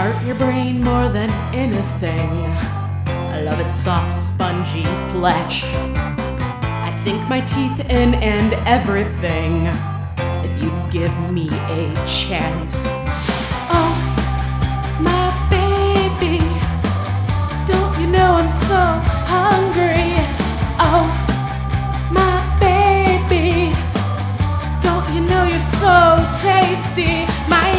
heart your brain more than anything. I love its soft, spongy flesh. I'd sink my teeth in and everything if you'd give me a chance. Oh, my baby, don't you know I'm so hungry? Oh, my baby, don't you know you're so tasty? My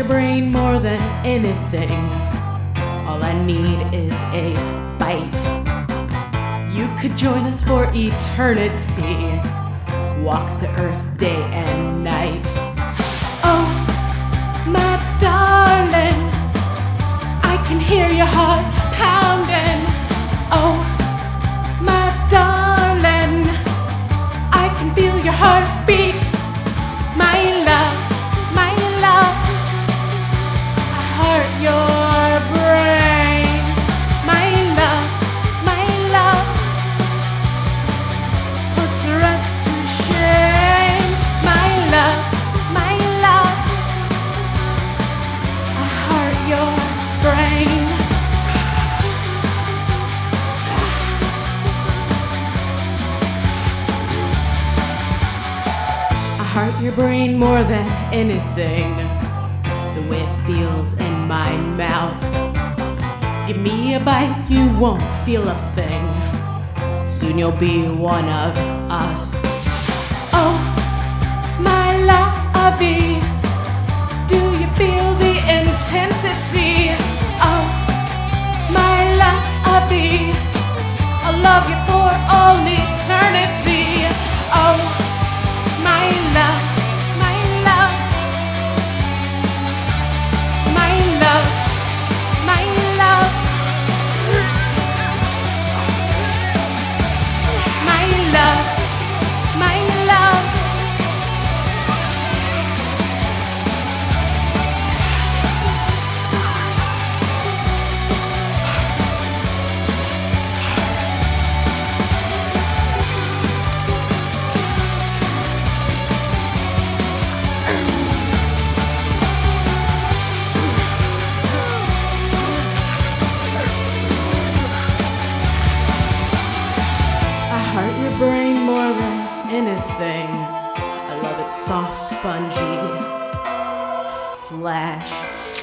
your brain more than anything. All I need is a bite. You could join us for eternity. Walk the earth day and night. Hurt your brain more than anything. The way it feels in my mouth. Give me a bite, you won't feel a thing. Soon you'll be one of us. Anything. I love it soft, spongy flesh.